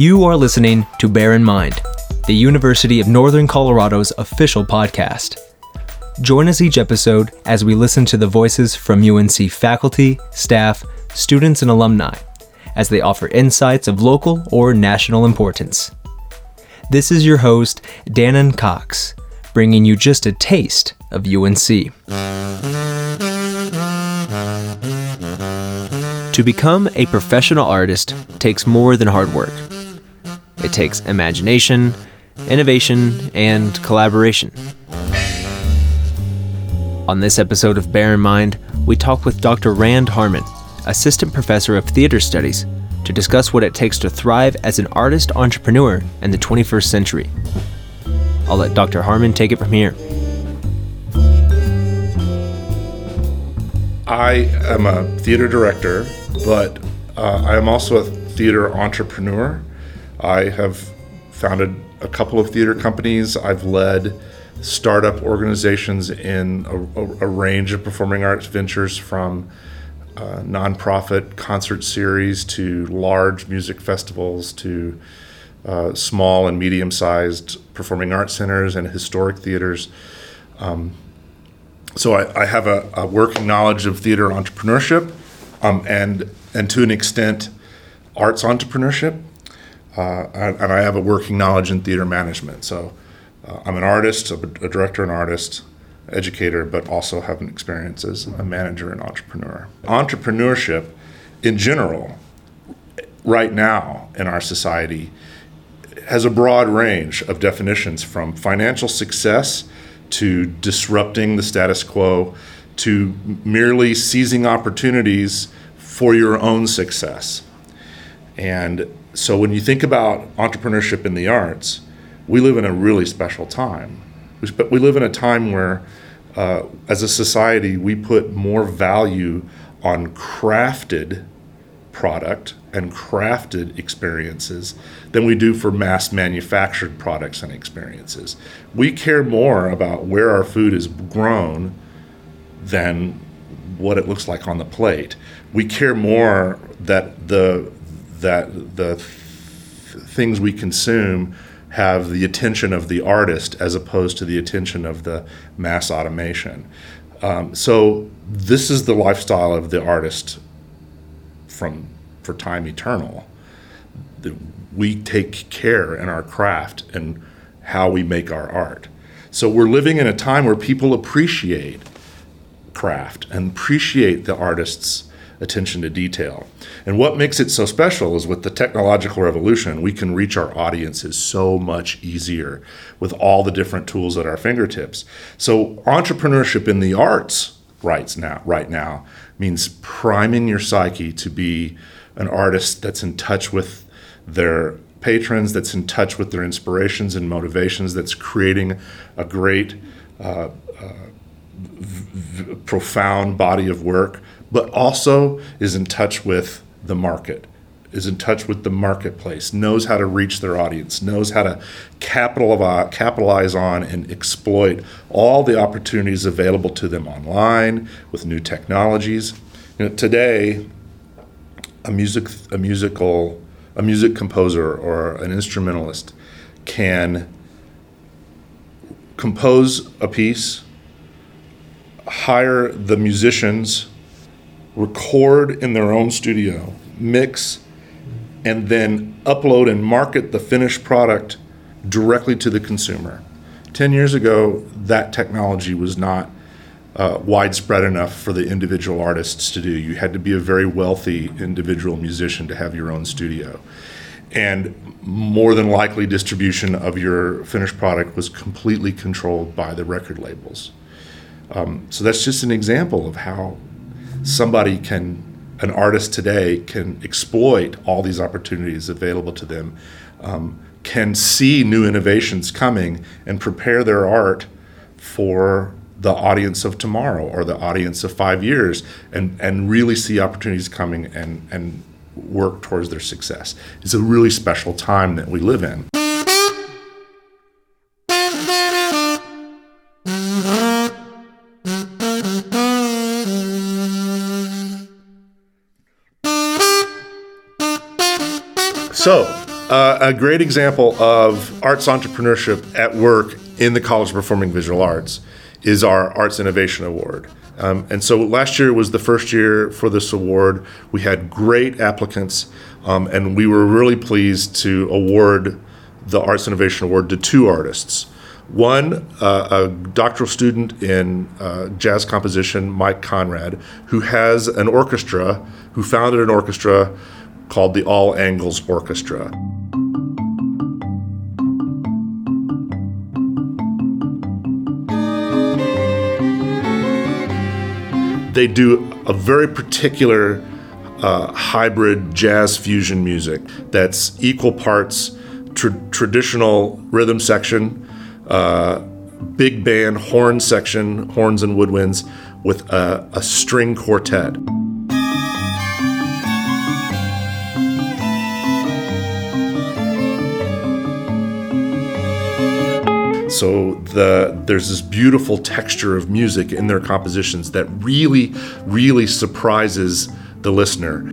You are listening to Bear in Mind, the University of Northern Colorado's official podcast. Join us each episode as we listen to the voices from UNC faculty, staff, students, and alumni as they offer insights of local or national importance. This is your host, Dannon Cox, bringing you just a taste of UNC. To become a professional artist takes more than hard work. It takes imagination, innovation, and collaboration. On this episode of Bear in Mind, we talk with Dr. Rand Harmon, Assistant Professor of Theater Studies, to discuss what it takes to thrive as an artist entrepreneur in the 21st century. I'll let Dr. Harmon take it from here. I am a theater director, but uh, I am also a theater entrepreneur. I have founded a couple of theater companies. I've led startup organizations in a, a, a range of performing arts ventures from uh, nonprofit concert series to large music festivals to uh, small and medium sized performing arts centers and historic theaters. Um, so I, I have a, a, working knowledge of theater entrepreneurship um, and, and to an extent, arts entrepreneurship uh, and I have a working knowledge in theater management. So uh, I'm an artist, a, a director, and artist, educator, but also have an experience as a manager and entrepreneur. Entrepreneurship, in general, right now in our society, has a broad range of definitions from financial success to disrupting the status quo to merely seizing opportunities for your own success. And so when you think about entrepreneurship in the arts, we live in a really special time. But we live in a time where, uh, as a society, we put more value on crafted product and crafted experiences than we do for mass manufactured products and experiences. We care more about where our food is grown than what it looks like on the plate. We care more that the that the th- things we consume have the attention of the artist as opposed to the attention of the mass automation. Um, so this is the lifestyle of the artist from for time eternal. The, we take care in our craft and how we make our art. So we're living in a time where people appreciate craft and appreciate the artist's attention to detail. And what makes it so special is with the technological revolution, we can reach our audiences so much easier with all the different tools at our fingertips. So entrepreneurship in the arts right now, right now means priming your psyche to be an artist that's in touch with their patrons, that's in touch with their inspirations and motivations, that's creating a great, uh, uh, v- v- profound body of work but also is in touch with the market, is in touch with the marketplace, knows how to reach their audience, knows how to capitalize on and exploit all the opportunities available to them online with new technologies. You know, today, a music a musical a music composer or an instrumentalist can compose a piece, hire the musicians record in their own studio, mix, and then upload and market the finished product directly to the consumer. 10 years ago, that technology was not uh, widespread enough for the individual artists to do. You had to be a very wealthy individual musician to have your own studio. And more than likely, distribution of your finished product was completely controlled by the record labels. Um, so that's just an example of how somebody can an artist today can exploit all these opportunities available to them um, can see new innovations coming and prepare their art for the audience of tomorrow or the audience of five years and, and really see opportunities coming and, and work towards their success. It's a really special time that we live in. So, Uh, a great example of arts entrepreneurship at work in the College of Performing Visual Arts is our Arts Innovation Award. Um, and so last year was the first year for this award. We had great applicants, um, and we were really pleased to award the Arts Innovation Award to two artists. One, uh, a doctoral student in uh, jazz composition, Mike Conrad, who has an orchestra, who founded an orchestra called the All Angles Orchestra. They do a very particular uh, hybrid jazz fusion music that's equal parts tra- traditional rhythm section, uh, big band horn section, horns and woodwinds, with a, a string quartet. So the there's this beautiful texture of music in their compositions that really, really surprises the listener.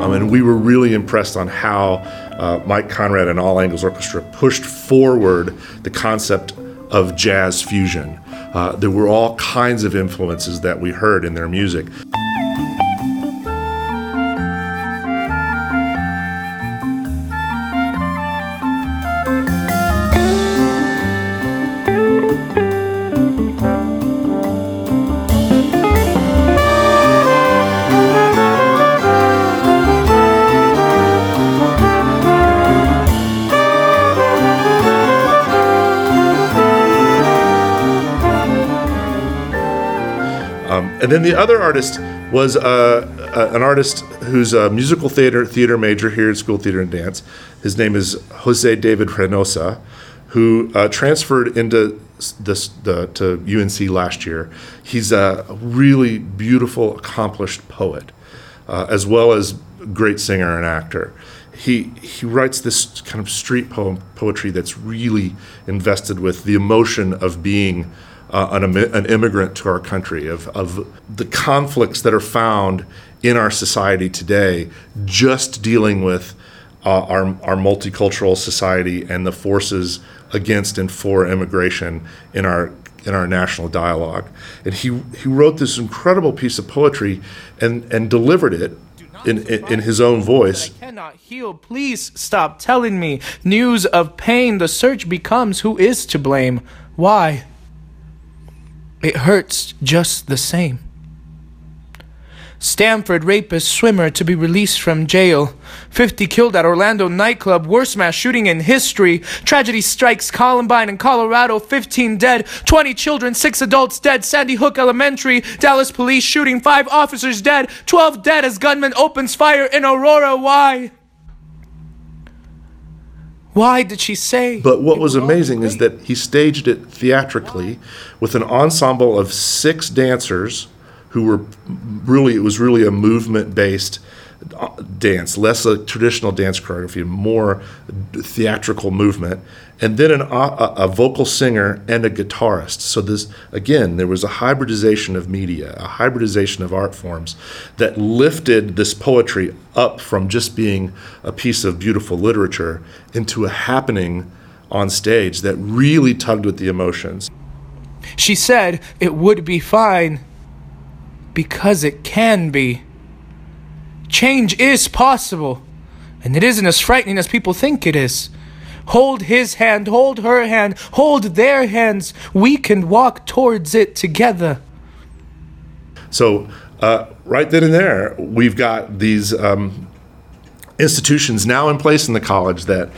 Um, and we were really impressed on how uh, Mike Conrad and All Angles Orchestra pushed forward the concept of jazz fusion. Uh, there were all kinds of influences that we heard in their music. And then the other artist was uh, uh, an artist who's a musical theater theater major here at School Theater and Dance. His name is Jose David Reynosa, who uh, transferred into this the, to UNC last year. He's a really beautiful, accomplished poet, uh, as well as great singer and actor. He he writes this kind of street poem poetry that's really invested with the emotion of being uh, an, an, immigrant to our country, of, of the conflicts that are found in our society today, just dealing with uh, our, our multicultural society and the forces against and for immigration in our in our national dialogue. And he he wrote this incredible piece of poetry and and delivered it in, in, in, his own voice. I cannot heal. Please stop telling me news of pain. The search becomes who is to blame. Why? It hurts just the same. Stanford rapist swimmer to be released from jail. 50 killed at Orlando nightclub, worst mass shooting in history. Tragedy strikes Columbine in Colorado, 15 dead, 20 children, 6 adults dead. Sandy Hook Elementary, Dallas police shooting 5 officers dead, 12 dead as gunman opens fire in Aurora. Why? Why did she say? But what was amazing is that he staged it theatrically with an ensemble of six dancers who were really, it was really a movement based uh, dance, less a traditional dance choreography, more theatrical movement, and then an, a, a, vocal singer and a guitarist. So this again, there was a hybridization of media, a hybridization of art forms that lifted this poetry up from just being a piece of beautiful literature into a happening on stage that really tugged with the emotions. She said it would be fine because it can be. Change is possible, and it isn't as frightening as people think it is. Hold his hand, hold her hand, hold their hands. We can walk towards it together. So, uh, right then and there, we've got these um, institutions now in place in the college that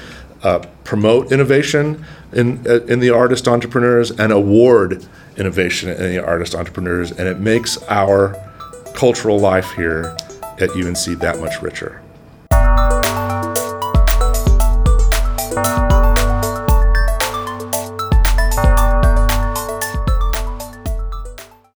uh, promote innovation in, uh, in the artist entrepreneurs and award innovation in the artist entrepreneurs, and it makes our cultural life here at UNC that much richer.